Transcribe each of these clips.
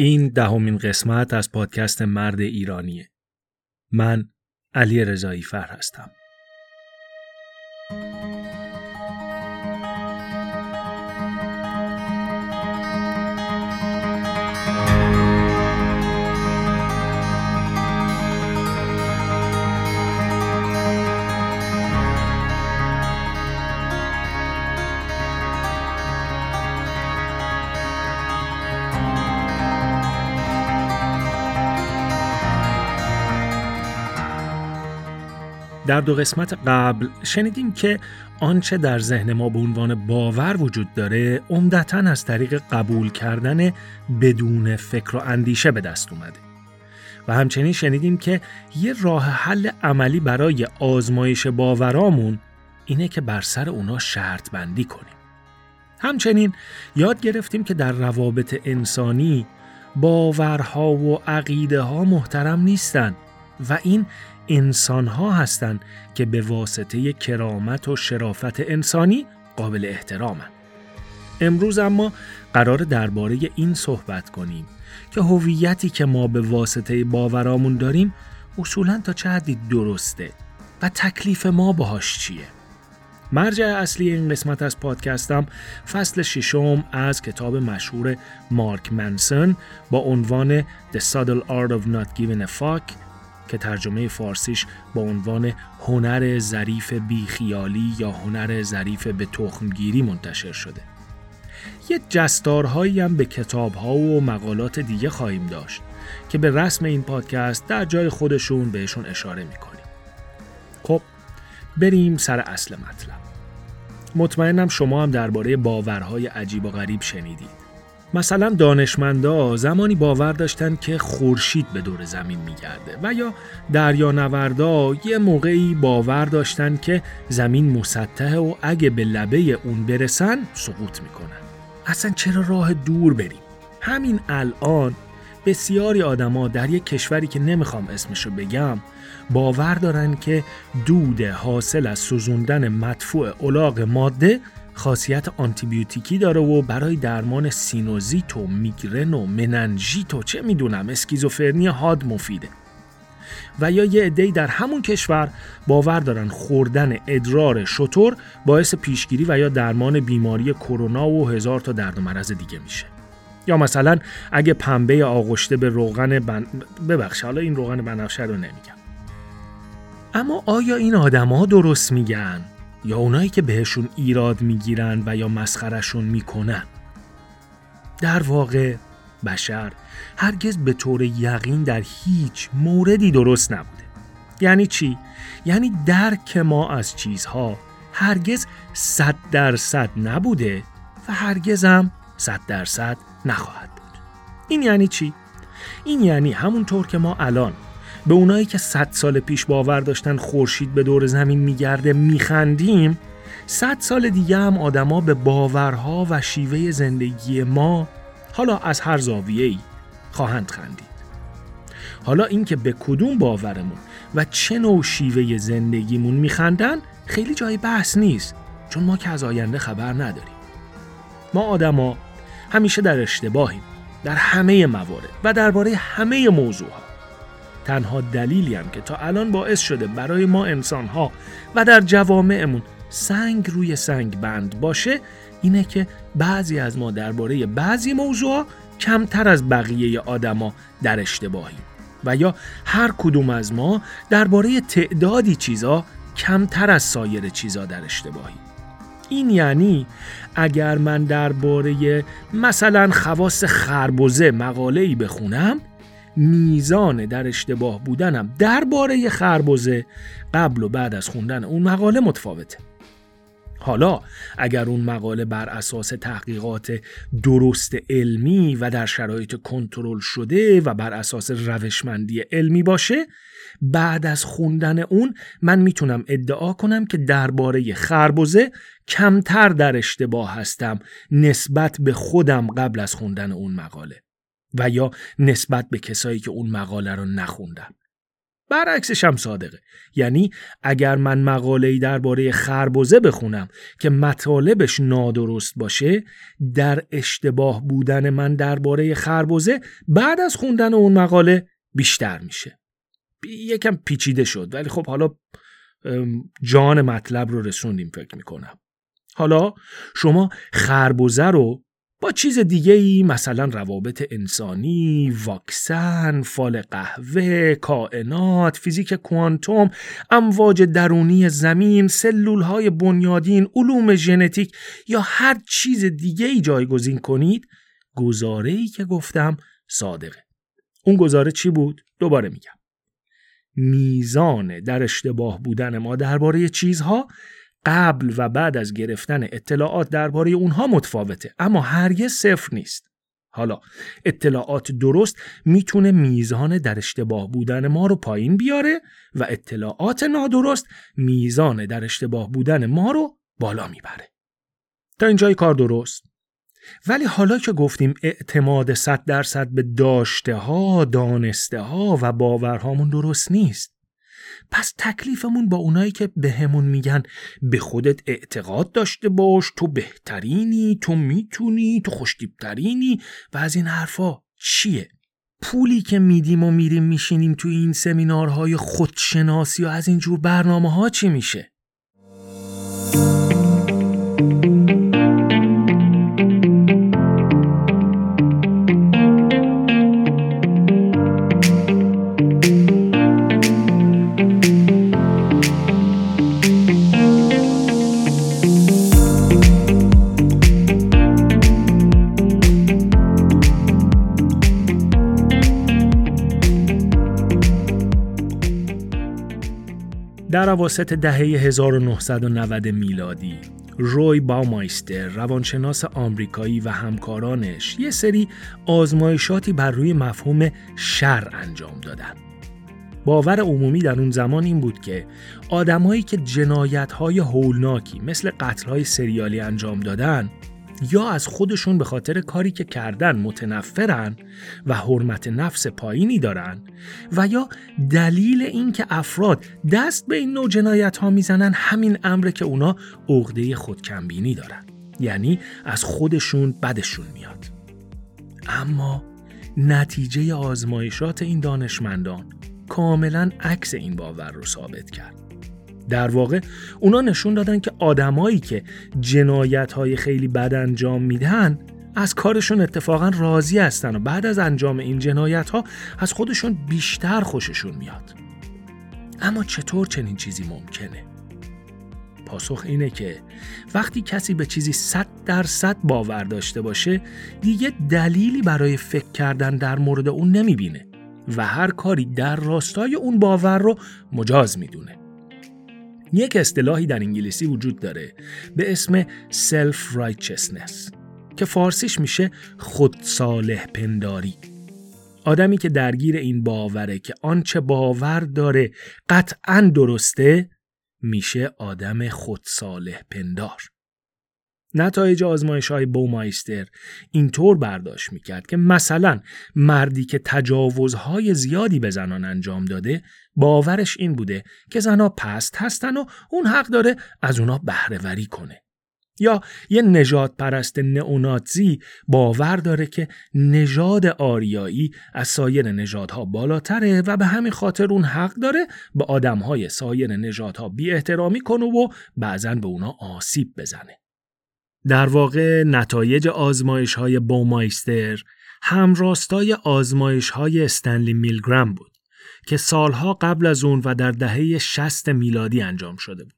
این دهمین قسمت از پادکست مرد ایرانیه. من علی رضایی فر هستم. در دو قسمت قبل شنیدیم که آنچه در ذهن ما به عنوان باور وجود داره عمدتا از طریق قبول کردن بدون فکر و اندیشه به دست اومده. و همچنین شنیدیم که یه راه حل عملی برای آزمایش باورامون اینه که بر سر اونا شرط بندی کنیم. همچنین یاد گرفتیم که در روابط انسانی باورها و عقیده ها محترم نیستن. و این انسان ها هستند که به واسطه کرامت و شرافت انسانی قابل احترامن. امروز اما قرار درباره این صحبت کنیم که هویتی که ما به واسطه باورامون داریم اصولا تا چه حدی درسته و تکلیف ما باهاش چیه مرجع اصلی این قسمت از پادکستم فصل ششم از کتاب مشهور مارک منسون با عنوان The Subtle Art of Not Giving a Fuck که ترجمه فارسیش با عنوان هنر ظریف بیخیالی یا هنر ظریف به تخمگیری منتشر شده. یه جستارهایی هم به کتابها و مقالات دیگه خواهیم داشت که به رسم این پادکست در جای خودشون بهشون اشاره می‌کنیم. خب بریم سر اصل مطلب. مطمئنم شما هم درباره باورهای عجیب و غریب شنیدید. مثلا دانشمندا زمانی باور داشتند که خورشید به دور زمین میگرده و یا دریانوردا یه موقعی باور داشتند که زمین مسطحه و اگه به لبه اون برسن سقوط می‌کنن. اصلا چرا راه دور بریم؟ همین الان بسیاری آدما در یک کشوری که نمی‌خوام اسمشو بگم باور دارن که دود حاصل از سوزوندن مدفوع اولاغ ماده خاصیت آنتیبیوتیکی داره و برای درمان سینوزیت و میگرن و مننژیت و چه می‌دونم اسکیزوفرنی حاد مفیده. و یا یه عده‌ای در همون کشور باور دارن خوردن ادرار شطور باعث پیشگیری و یا درمان بیماری کرونا و هزار تا درد و مرض دیگه میشه. یا مثلا اگه پنبه آغشته به روغن بن... ببخش حالا این روغن بنفشه رو نمیگم. اما آیا این آدما درست میگن؟ یا اونایی که بهشون ایراد می‌گیرن و یا مسخرشون می‌کنن در واقع بشر هرگز به طور یقین در هیچ موردی درست نبوده یعنی چی؟ یعنی درک ما از چیزها هرگز صد درصد نبوده و هرگز هم صد درصد نخواهد بود این یعنی چی؟ این یعنی همونطور که ما الان به اونایی که صد سال پیش باور داشتن خورشید به دور زمین میگرده میخندیم صد سال دیگه هم آدما به باورها و شیوه زندگی ما حالا از هر زاویه ای خواهند خندید. حالا اینکه به کدوم باورمون و چه نوع شیوه زندگیمون میخندن خیلی جای بحث نیست چون ما که از آینده خبر نداریم. ما آدما همیشه در اشتباهیم در همه موارد و درباره همه موضوعها. تنها دلیلی هم که تا الان باعث شده برای ما انسانها و در جوامعمون سنگ روی سنگ بند باشه اینه که بعضی از ما درباره بعضی موضوع کمتر از بقیه آدما در اشتباهیم و یا هر کدوم از ما درباره تعدادی چیزا کمتر از سایر چیزا در اشتباهیم. این یعنی اگر من درباره مثلا خواص خربزه مقاله ای بخونم میزان در اشتباه بودنم درباره خربزه قبل و بعد از خوندن اون مقاله متفاوته. حالا اگر اون مقاله بر اساس تحقیقات درست علمی و در شرایط کنترل شده و بر اساس روشمندی علمی باشه بعد از خوندن اون من می‌تونم ادعا کنم که درباره خربزه کمتر در اشتباه هستم نسبت به خودم قبل از خوندن اون مقاله. و یا نسبت به کسایی که اون مقاله رو نخوندن. برعکسش هم صادقه. یعنی اگر من مقاله‌ای درباره خربزه بخونم که مطالبش نادرست باشه در اشتباه بودن من درباره خربزه بعد از خوندن اون مقاله بیشتر میشه. یکم پیچیده شد. ولی خب حالا جان مطلب رو رسوندیم فکر می‌کنم. حالا شما خربزه رو با چیز دیگه ای مثلا روابط انسانی، واکسن، فال قهوه، کائنات، فیزیک کوانتوم، امواج درونی زمین، سلول های بنیادین، علوم ژنتیک یا هر چیز دیگه ای جایگزین کنید گزاره ای که گفتم صادقه. اون گزاره چی بود؟ دوباره میگم. میزان در اشتباه بودن ما درباره چیزها قبل و بعد از گرفتن اطلاعات درباره اونها متفاوته اما هرگز صفر نیست. حالا اطلاعات درست می‌تونه میزان در اشتباه بودن ما رو پایین بیاره و اطلاعات نادرست میزان در اشتباه بودن ما رو بالا می‌بره. تا اینجای کار درست. ولی حالا که گفتیم اعتماد 100 درصد به داشته ها، دانسته ها و باورهامون درست نیست. پس تکلیفمون با اونایی که بهمون به میگن به خودت اعتقاد داشته باش تو بهترینی تو می‌تونی تو خوشتیبترینی و از این حرفا چیه؟ پولی که میدیم و میریم میشینیم تو این سمینارهای خودشناسی و از اینجور برنامه ها چی میشه؟ در عواسط دهه 1990 میلادی روی باومایستر روانشناس آمریکایی و همکارانش یه سری آزمایشاتی بر روی مفهوم شر انجام دادن. باور عمومی در اون زمان این بود که آدمایی که جنایت‌های هولناکی مثل قتل‌های سریالی انجام دادن یا از خودشون به خاطر کاری که کردن متنفرن و حرمت نفس پایینی دارن و یا دلیل اینکه افراد دست به این نوع جنایت ها می‌زنن همین امره که اونا عقده خودکمبینی دارن. یعنی از خودشون بدشون میاد. اما نتیجه آزمایشات این دانشمندان کاملا عکس این باور رو ثابت کرد. در واقع اونا نشون دادن که آدمایی که جنایت های خیلی بد انجام میدن از کارشون اتفاقا راضی هستن و بعد از انجام این جنایت ها از خودشون بیشتر خوششون میاد اما چطور چنین چیزی ممکنه؟ پاسخ اینه که وقتی کسی به چیزی صد درصد باور داشته باشه دیگه دلیلی برای فکر کردن در مورد اون نمی‌بینه و هر کاری در راستای اون باور رو مجاز می‌دونه یک اصطلاحی در انگلیسی وجود داره به اسم self righteousness که فارسیش میشه خود صالح پنداری. آدمی که درگیر این باوره که آنچه باور داره قطعا درسته میشه آدم خود صالح پندار. نتایج آزمایش های بومایستر اینطور برداشت می‌کرد که مثلا مردی که تجاوزهای زیادی به زنان انجام داده باورش این بوده که زنها پست هستن و اون حق داره از اونا بهرهوری کنه یا یه نجات پرست نئوناتزی باور داره که نژاد آریایی از سایر نژادها بالاتره و به همین خاطر اون حق داره به آدمهای سایر نژادها بی احترامی کنه و بعضا به اونا آسیب بزنه. در واقع نتایج آزمایش های بومایستر همراستای آزمایش های استنلی میلگرام بود که سالها قبل از اون و در دهه 60 میلادی انجام شده بود.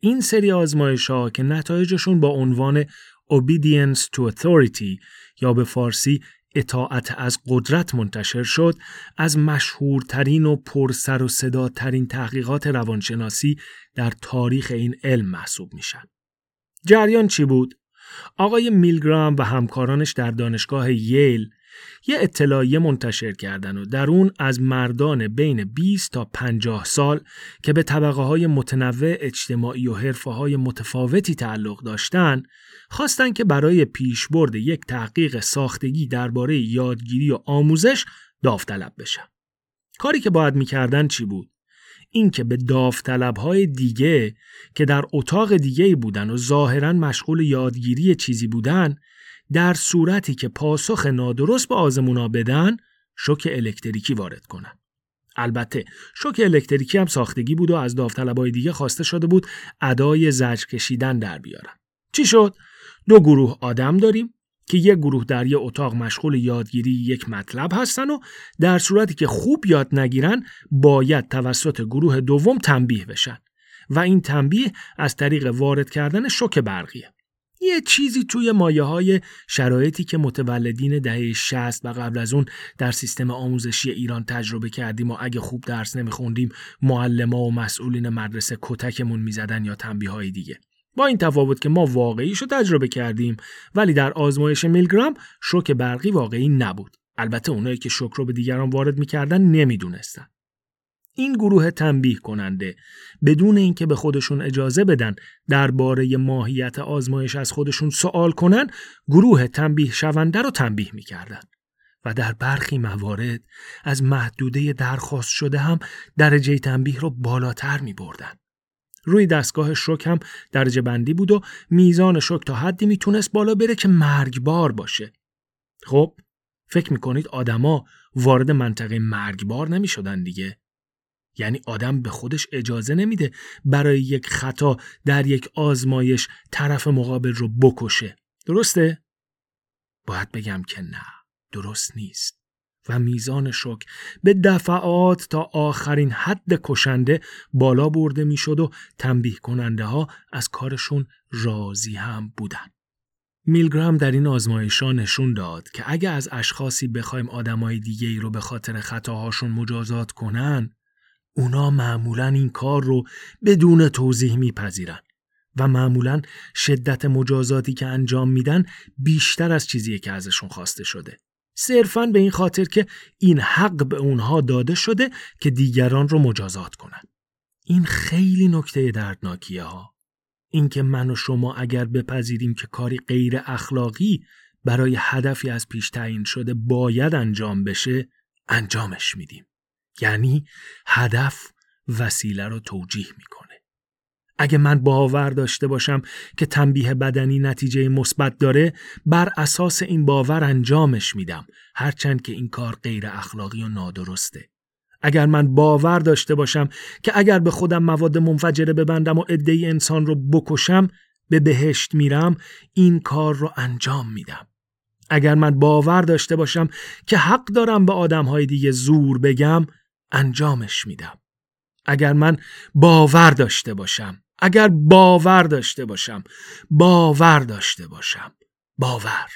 این سری آزمایش ها که نتایجشون با عنوان Obedience to Authority یا به فارسی اطاعت از قدرت منتشر شد از مشهورترین و پرسر و صداترین تحقیقات روانشناسی در تاریخ این علم محسوب میشن. جریان چی بود؟ آقای میلگرام و همکارانش در دانشگاه ییل یه اطلاعیه منتشر کردن و در اون از مردان بین 20 تا 50 سال که به طبقه های متنوع اجتماعی و حرفه های متفاوتی تعلق داشتن خواستن که برای پیشبرد یک تحقیق ساختگی درباره یادگیری و آموزش داوطلب بشن. کاری که باید می‌کردن چی بود؟ اینکه به داوطلبهای دیگه که در اتاق دیگه بودن و ظاهرا مشغول یادگیری چیزی بودن در صورتی که پاسخ نادرست به آزمونا بدن شوک الکتریکی وارد کنن. البته شوک الکتریکی هم ساختگی بود و از داوطلبای دیگه خواسته شده بود ادای زجر کشیدن در بیارن. چی شد؟ دو گروه آدم داریم که یک گروه در یک اتاق مشغول یادگیری یک مطلب هستن و در صورتی که خوب یاد نگیرن باید توسط گروه دوم تنبیه بشن و این تنبیه از طریق وارد کردن شوک برقیه. یه چیزی توی مایه های شرایطی که متولدین دهه 60 و قبل از اون در سیستم آموزشی ایران تجربه کردیم و اگه خوب درس نمیخوندیم معلم و مسئولین مدرسه کتکمون می‌زدن یا تنبیه های دیگه. با این تفاوت که ما واقعیشو تجربه کردیم ولی در آزمایش میلگرام شوک برقی واقعی نبود. البته اونایی که شوک رو به دیگران وارد می‌کردن نمی‌دونستن. این گروه تنبیه کننده بدون اینکه به خودشون اجازه بدن درباره ماهیت آزمایش از خودشون سوال کنن گروه تنبیه شونده رو تنبیه می‌کردن و در برخی موارد از محدوده درخواست شده هم درجه تنبیه رو بالاتر می بردن. روی دستگاه شوک هم درجه بندی بود و میزان شوک تا حدی می‌تونست بالا بره که مرگبار باشه. خب فکر می‌کنید آدما وارد منطقه مرگبار نمی‌شدن دیگه؟ یعنی آدم به خودش اجازه نمیده برای یک خطا در یک آزمایش طرف مقابل رو بکشه. درسته؟ باید بگم که نه. درست نیست. و میزان شک به دفعات تا آخرین حد کشنده بالا برده می‌شد و تنبیه کننده ها از کارشون راضی هم بودن. میلگرام در این آزمایش نشون داد که اگه از اشخاصی بخوایم آدمای دیگه ای رو به خاطر خطاهاشون مجازات کنن اونا معمولا این کار رو بدون توضیح میپذیرن و معمولا شدت مجازاتی که انجام میدن بیشتر از چیزیه که ازشون خواسته شده. صرفا به این خاطر که این حق به اونها داده شده که دیگران رو مجازات کنن. این خیلی نکته دردناکیه ها. اینکه من و شما اگر بپذیریم که کاری غیر اخلاقی برای هدفی از پیش تعیین شده باید انجام بشه انجامش میدیم. یعنی هدف وسیله رو توجیه می‌کنه. اگه من باور داشته باشم که تنبیه بدنی نتیجه مثبت داره بر اساس این باور انجامش میدم هرچند که این کار غیر اخلاقی و نادرسته. اگر من باور داشته باشم که اگر به خودم مواد منفجره ببندم و عده انسان رو بکشم به بهشت میرم این کار رو انجام میدم. اگر من باور داشته باشم که حق دارم به آدمهای دیگه زور بگم انجامش میدم. اگر من باور داشته باشم اگر باور داشته باشم باور داشته باشم. باور.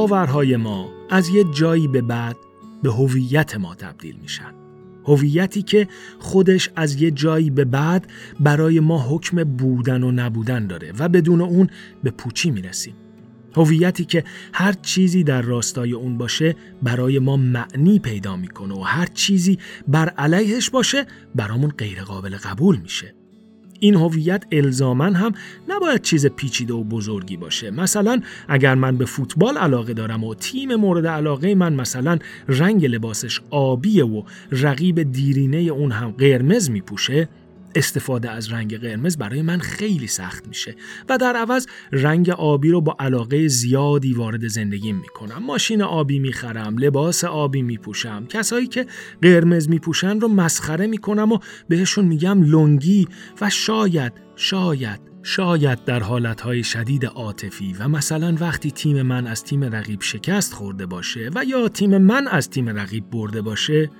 باورهای ما از یه جایی به بعد به هویت ما تبدیل میشن. هویتی که خودش از یه جایی به بعد برای ما حکم بودن و نبودن داره و بدون اون به پوچی می‌رسیم. هویتی که هر چیزی در راستای اون باشه برای ما معنی پیدا می‌کنه و هر چیزی بر علیهش باشه برامون غیرقابل قبول میشه. این هویت الزامن هم نباید چیز پیچیده و بزرگی باشه. مثلا اگر من به فوتبال علاقه دارم و تیم مورد علاقه من مثلا رنگ لباسش آبیه و رقیب دیرینه اون هم قرمز میپوشه استفاده از رنگ قرمز برای من خیلی سخت میشه و در عوض رنگ آبی رو با علاقه زیادی وارد زندگیم می‌کنم. ماشین آبی می‌خرم لباس آبی میپوشم. کسایی که قرمز میپوشن رو مسخره می‌کنم و بهشون میگم لنگی و شاید شاید شاید در حالتهای شدید عاطفی و مثلا وقتی تیم من از تیم رقیب شکست خورده باشه و یا تیم من از تیم رقیب برده باشه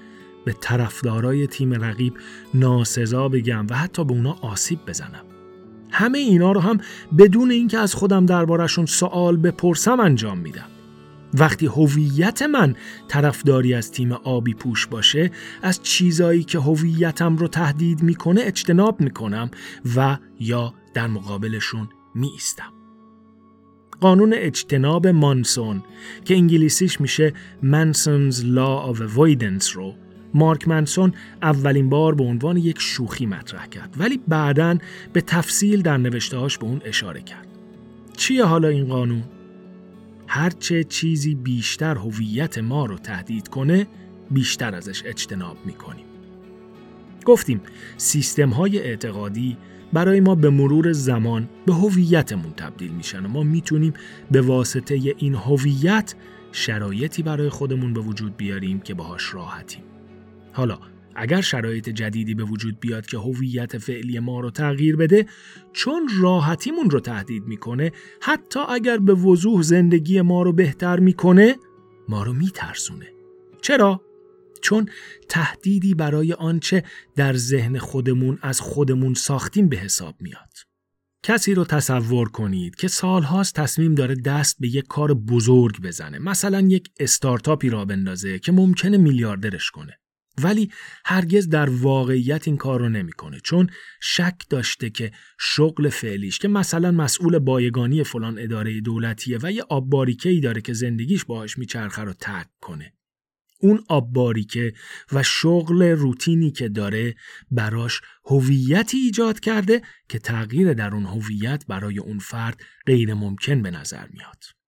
به طرفدارای تیم رقیب ناسزا بگم و حتی به اونا آسیب بزنم همه اینا رو هم بدون اینکه از خودم دربارشون سوال بپرسم انجام میدم وقتی هویت من طرفداری از تیم آبی پوش باشه از چیزایی که هویتم رو تهدید می‌کنه اجتناب می‌کنم و یا در مقابلشون می ایستم. قانون اجتناب مانسون که انگلیسیش میشه منسونز Law of Avoidance رو مارک منسون اولین بار به عنوان یک شوخی مطرح کرد ولی بعدا به تفصیل در نوشتهاش به اون اشاره کرد. چیه حالا این قانون؟ هرچه چیزی بیشتر هویت ما رو تهدید کنه بیشتر ازش اجتناب می‌کنیم. گفتیم سیستم های اعتقادی برای ما به مرور زمان به هویتمون تبدیل میشن و ما می‌تونیم به واسطه این هویت شرایطی برای خودمون به وجود بیاریم که باهاش راحتیم. حالا اگر شرایط جدیدی به وجود بیاد که هویت فعلی ما رو تغییر بده چون راحتیمون رو تهدید می‌کنه حتی اگر به وضوح زندگی ما رو بهتر می‌کنه ما رو میترسونه. چرا؟ چون تهدیدی برای آنچه در ذهن خودمون از خودمون ساختیم به حساب میاد. کسی رو تصور کنید که سالهاست تصمیم داره دست به یک کار بزرگ بزنه. مثلا یک استارتاپی را بندازه که ممکنه میلیاردرش کنه. ولی هرگز در واقعیت این کار رو نمی‌کنه چون شک داشته که شغل فعلیش که مثلا مسئول بایگانی فلان اداره دولتیه و یه آب ای داره که زندگیش باهاش میچرخه رو ترک کنه اون آب باریکه و شغل روتینی که داره براش هویتی ایجاد کرده که تغییر در اون هویت برای اون فرد غیر ممکن به نظر میاد.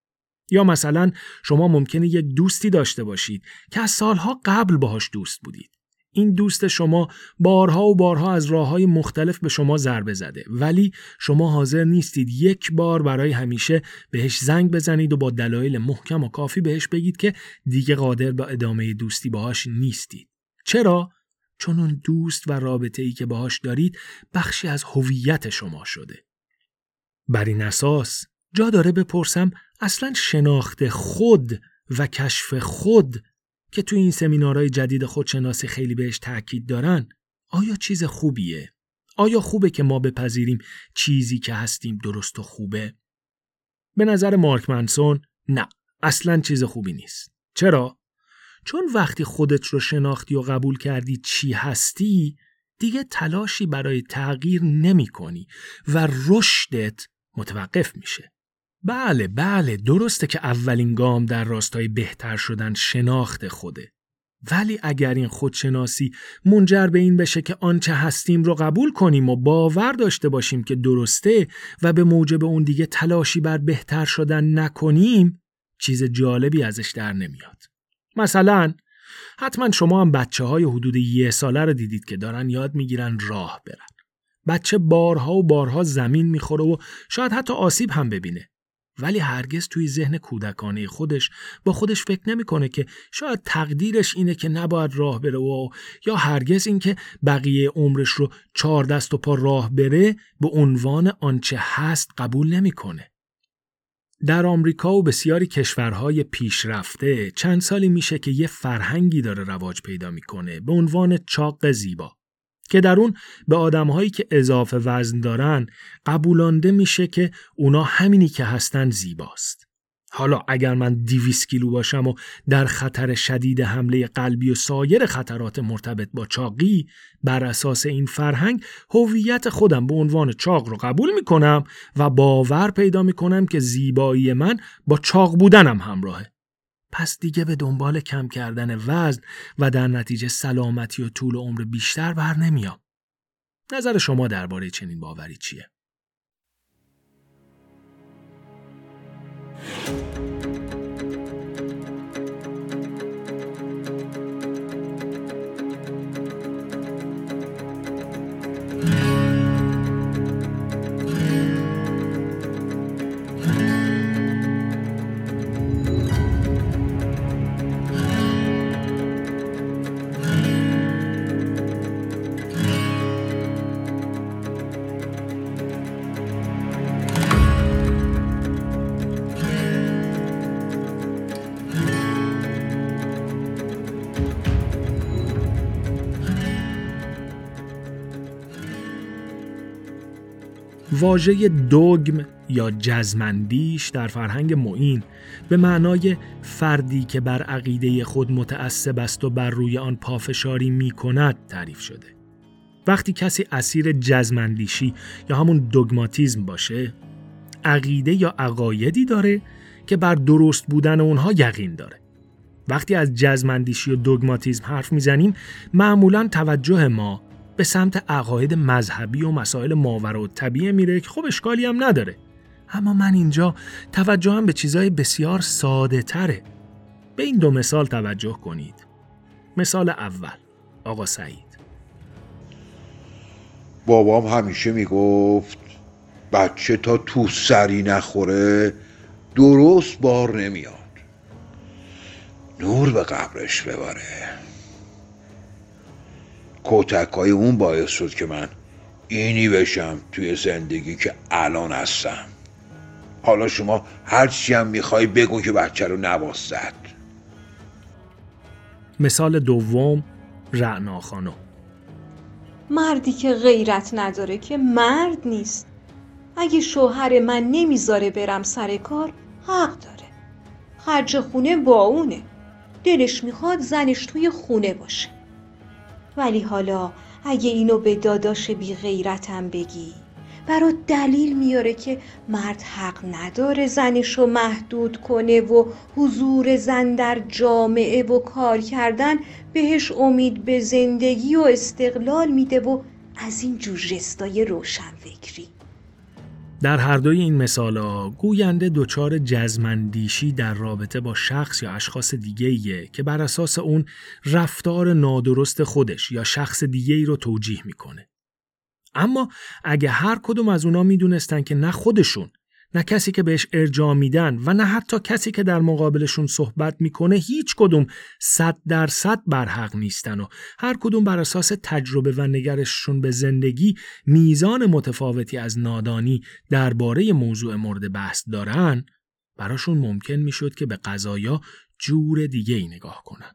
یا مثلا شما ممکنه یک دوستی داشته باشید که از سالها قبل باهاش دوست بودید. این دوست شما بارها و بارها از راه های مختلف به شما ضربه زده ولی شما حاضر نیستید یک بار برای همیشه بهش زنگ بزنید و با دلایل محکم و کافی بهش بگید که دیگه قادر به ادامه دوستی باهاش نیستید. چرا؟ چون اون دوست و رابطه ای که باهاش دارید بخشی از هویت شما شده. بر این اساس جا داره بپرسم اصلا شناخت خود و کشف خود که تو این سمینارهای جدید خودشناسی خیلی بهش تاکید دارن آیا چیز خوبیه؟ آیا خوبه که ما بپذیریم چیزی که هستیم درست و خوبه؟ به نظر مارک منسون نه اصلا چیز خوبی نیست. چرا؟ چون وقتی خودت رو شناختی و قبول کردی چی هستی دیگه تلاشی برای تغییر نمی کنی و رشدت متوقف میشه. بله بله درسته که اولین گام در راستای بهتر شدن شناخت خوده. ولی اگر این خودشناسی منجر به این بشه که آنچه هستیم رو قبول کنیم و باور داشته باشیم که درسته و به موجب اون دیگه تلاشی بر بهتر شدن نکنیم چیز جالبی ازش در نمیاد. مثلا حتما شما هم بچه های حدود یه ساله رو دیدید که دارن یاد می‌گیرن راه برن. بچه بارها و بارها زمین می‌خوره و شاید حتی آسیب هم ببینه. ولی هرگز توی ذهن کودکانه خودش با خودش فکر نمی‌کنه که شاید تقدیرش اینه که نباید راه بره و یا هرگز اینکه بقیه عمرش رو چهار دست و پا راه بره به عنوان آنچه هست قبول نمی‌کنه. در آمریکا و بسیاری کشورهای پیشرفته چند سالی میشه که یه فرهنگی داره رواج پیدا می‌کنه به عنوان چاق زیبا که در اون به آدمهایی که اضافه وزن دارن قبولانده میشه که اونا همینی که هستن زیباست. حالا اگر من 200 کیلو باشم و در خطر شدید حمله قلبی و سایر خطرات مرتبط با چاقی بر اساس این فرهنگ هویت خودم به عنوان چاق رو قبول می‌کنم و باور پیدا می‌کنم که زیبایی من با چاق بودنم همراهه پس دیگه به دنبال کم کردن وزن و در نتیجه سلامتی و طول عمر بیشتر بر نمیام. نظر شما درباره چنین باوری چیه؟ واژه دوگم یا جزمندیش در فرهنگ معین به معنای فردی که بر عقیده خود متعصب است و بر روی آن پافشاری می کند تعریف شده. وقتی کسی اسیر جزمندیشی یا همون دوگماتیزم باشه عقیده یا عقایدی داره که بر درست بودن اونها یقین داره. وقتی از جزمندیشی و دوگماتیزم حرف می‌زنیم معمولا توجه ما به سمت عقاید مذهبی و مسائل ماورا و طبیعه میره که خب اشکالی هم نداره. اما من اینجا توجهم به چیزهای بسیار ساده تره. به این دو مثال توجه کنید. مثال اول آقا سعید. بابام همیشه می‌گفت بچه تا تو سری نخوره درست بار نمیاد. نور به قبرش بباره کتک های اون باعث شد که من اینی بشم توی زندگی که الان هستم. حالا شما هرچی هم می‌خوای بگو که بچه رو نباستد مثال دوم رعنا خانم. مردی که غیرت نداره که مرد نیست. اگه شوهر من نمی‌ذاره برم سر کار حق داره. خرج خونه با اونه. دلش می‌خواد زنش توی خونه باشه. ولی حالا اگه اینو به داداش بی غیرتم بگی برات دلیل میاره که مرد حق نداره زنشو محدود کنه و حضور زن در جامعه و کار کردن بهش امید به زندگی و استقلال میده و از این جور روشن فکری در هر دوی این مثالا گوینده دچار جزمندیشی در رابطه با شخص یا اشخاص دیگه که بر اساس اون رفتار نادرست خودش یا شخص دیگه ای رو توجیه می‌کنه. اما اگه هر کدوم از اونا می‌دونستن که نه خودشون نه کسی که بهش ارجاع میدن و نه حتی کسی که در مقابلشون صحبت می‌کنه هیچ کدوم صد درصد برحق نیستن و هر کدوم بر اساس تجربه و نگرششون به زندگی میزان متفاوتی از نادانی درباره موضوع مورد بحث دارن براشون ممکن می‌شد که به قضایا جور دیگه ای نگاه کنن.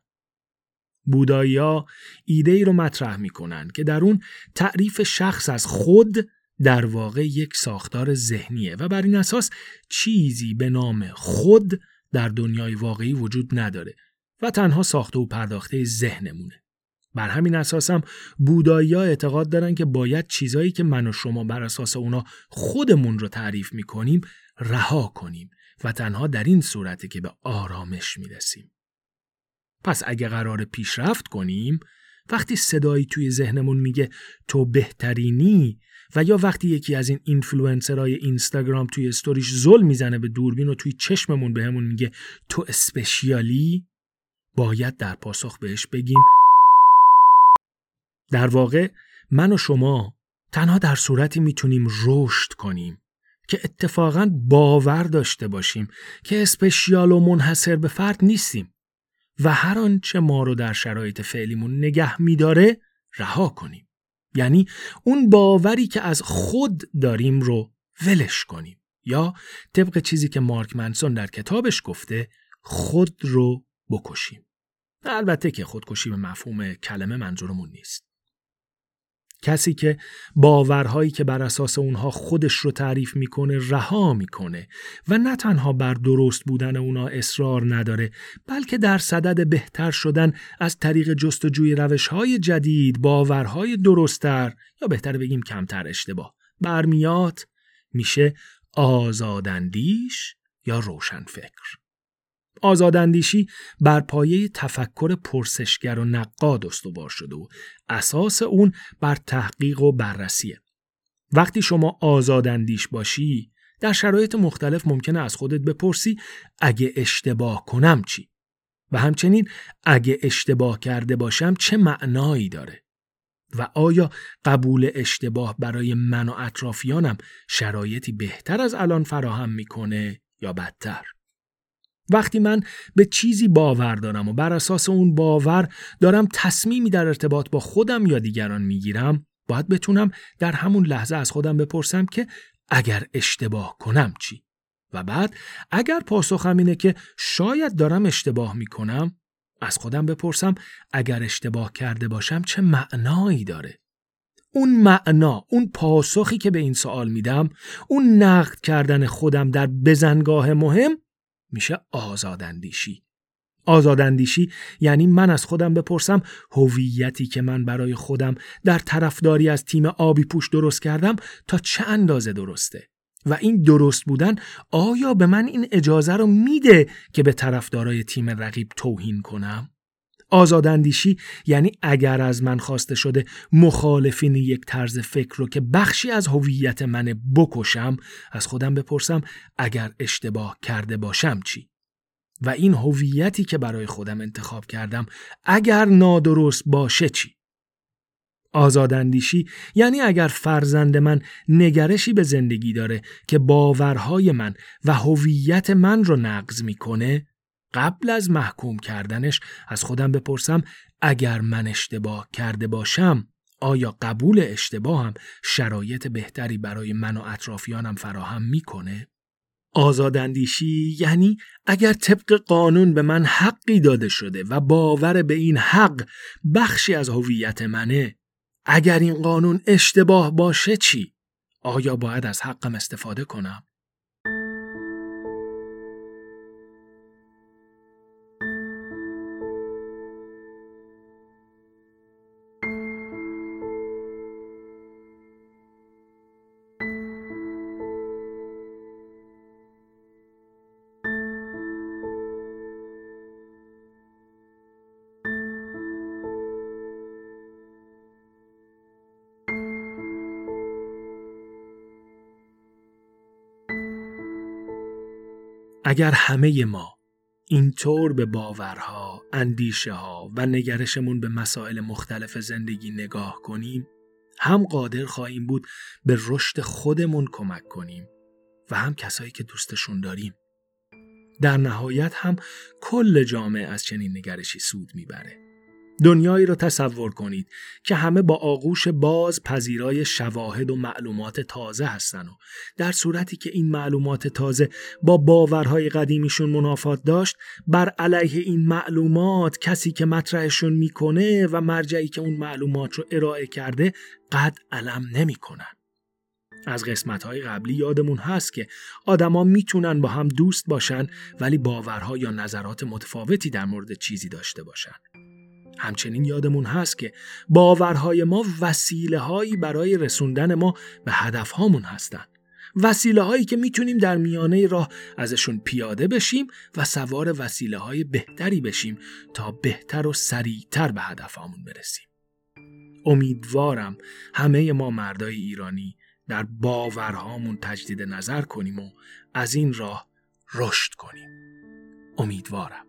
بودایی ایده ای رو مطرح می‌کنن که در اون تعریف شخص از خود در واقع یک ساختار ذهنیه و بر این اساس چیزی به نام خود در دنیای واقعی وجود نداره و تنها ساخته و پرداخته ذهنمونه. بر همین اساس هم بودایی ها اعتقاد دارن که باید چیزایی که من و شما بر اساس اونا خودمون رو تعریف می‌کنیم رها کنیم و تنها در این صورته که به آرامش می‌رسیم. پس اگه قراره پیشرفت کنیم وقتی صدایی توی ذهنمون میگه تو بهترینی و یا وقتی یکی از این اینفلوئنسرهای اینستاگرام توی استوریش زل می‌زنه به دوربین و توی چشممون بهمون میگه تو special ی؟ باید در پاسخ بهش بگیم. در واقع من و شما تنها در صورتی می‌تونیم رشد کنیم که اتفاقا باور داشته باشیم که اسپشیال و منحصر به فرد نیستیم و هر آنچه ما رو در شرایط فعلیمون نگه میداره رها کنیم. یعنی اون باوری که از خود داریم رو ولش کنیم. یا طبق چیزی که مارک منسون در کتابش گفته خود رو بکشیم. البته که خودکشی به مفهوم کلمه منظورمون نیست. کسی که باورهایی که بر اساس اونها خودش رو تعریف می‌کنه رها می‌کنه و نه تنها بر درست بودن اونها اصرار نداره بلکه در صدد بهتر شدن از طریق جستجوی روشهای جدید باورهای درستتر یا بهتر بگیم کمتر اشتباه. برمیاد میشه آزاداندیش یا روشنفکر. آزاداندیشی بر پایه تفکر پرسشگر و نقاد استوار شده و اساس اون بر تحقیق و بررسیه. وقتی شما آزاداندیش باشی در شرایط مختلف ممکنه از خودت بپرسی اگه اشتباه کنم چی؟ و همچنین اگه اشتباه کرده باشم چه معنایی داره؟ و آیا قبول اشتباه برای من و اطرافیانم شرایطی بهتر از الان فراهم می‌کنه یا بدتر؟ وقتی من به چیزی باور دارم و بر اساس اون باور دارم تصمیمی در ارتباط با خودم یا دیگران می‌گیرم باید بتونم در همون لحظه از خودم بپرسم که اگر اشتباه کنم چی؟ و بعد اگر پاسخم اینه که شاید دارم اشتباه می‌کنم از خودم بپرسم اگر اشتباه کرده باشم چه معنایی داره؟ اون معنا اون پاسخی که به این سوال میدم اون نقد کردن خودم در بزنگاه مهم میشه آزاداندیشی. آزاداندیشی یعنی من از خودم بپرسم هویتی که من برای خودم در طرفداری از تیم آبی پوش درست کردم تا چه اندازه درسته؟ و این درست بودن آیا به من این اجازه رو میده که به طرفدارای تیم رقیب توهین کنم؟ آزاداندیشی یعنی اگر از من خواسته شده مخالفین یک طرز فکر رو که بخشی از هویت من بکشم از خودم بپرسم اگر اشتباه کرده باشم چی؟ و این هویتی که برای خودم انتخاب کردم اگر نادرست باشه چی؟ آزاداندیشی یعنی اگر فرزند من نگرشی به زندگی داره که باورهای من و هویت من رو نقض می‌کنه قبل از محکوم کردنش از خودم بپرسم اگر من اشتباه کرده باشم آیا قبول اشتباهم شرایط بهتری برای من و اطرافیانم فراهم می‌کنه؟ آزاداندیشی یعنی اگر طبق قانون به من حقی داده شده و باور به این حق بخشی از هویت منه اگر این قانون اشتباه باشه چی؟ آیا باید از حقم استفاده کنم؟ اگر همه ما اینطور به باورها، اندیشه ها و نگرشمون به مسائل مختلف زندگی نگاه کنیم هم قادر خواهیم بود به رشد خودمون کمک کنیم و هم کسایی که دوستشون داریم. در نهایت هم کل جامعه از چنین نگرشی سود می‌بره. دنیایی را تصور کنید که همه با آغوش باز پذیرای شواهد و معلومات تازه هستن و در صورتی که این معلومات تازه با باورهای قدیمیشون منافات داشت بر علیه این معلومات کسی که مطرحشون می‌کنه و مرجعی که اون معلومات رو ارائه کرده قد علم نمی‌کنن. از قسمت های قبلی یادمون هست که آدما می‌تونن با هم دوست باشن ولی باورها یا نظرات متفاوتی در مورد چیزی داشته باشن. همچنین یادمون هست که باورهای ما وسیله هایی برای رسوندن ما به هدفهامون هستند. وسیله هایی که می‌تونیم در میانه راه ازشون پیاده بشیم و سوار وسیله های بهتری بشیم تا بهتر و سریعتر به هدفهامون برسیم. امیدوارم همه ما مردای ایرانی در باورهامون تجدید نظر کنیم و از این راه رشد کنیم. امیدوارم.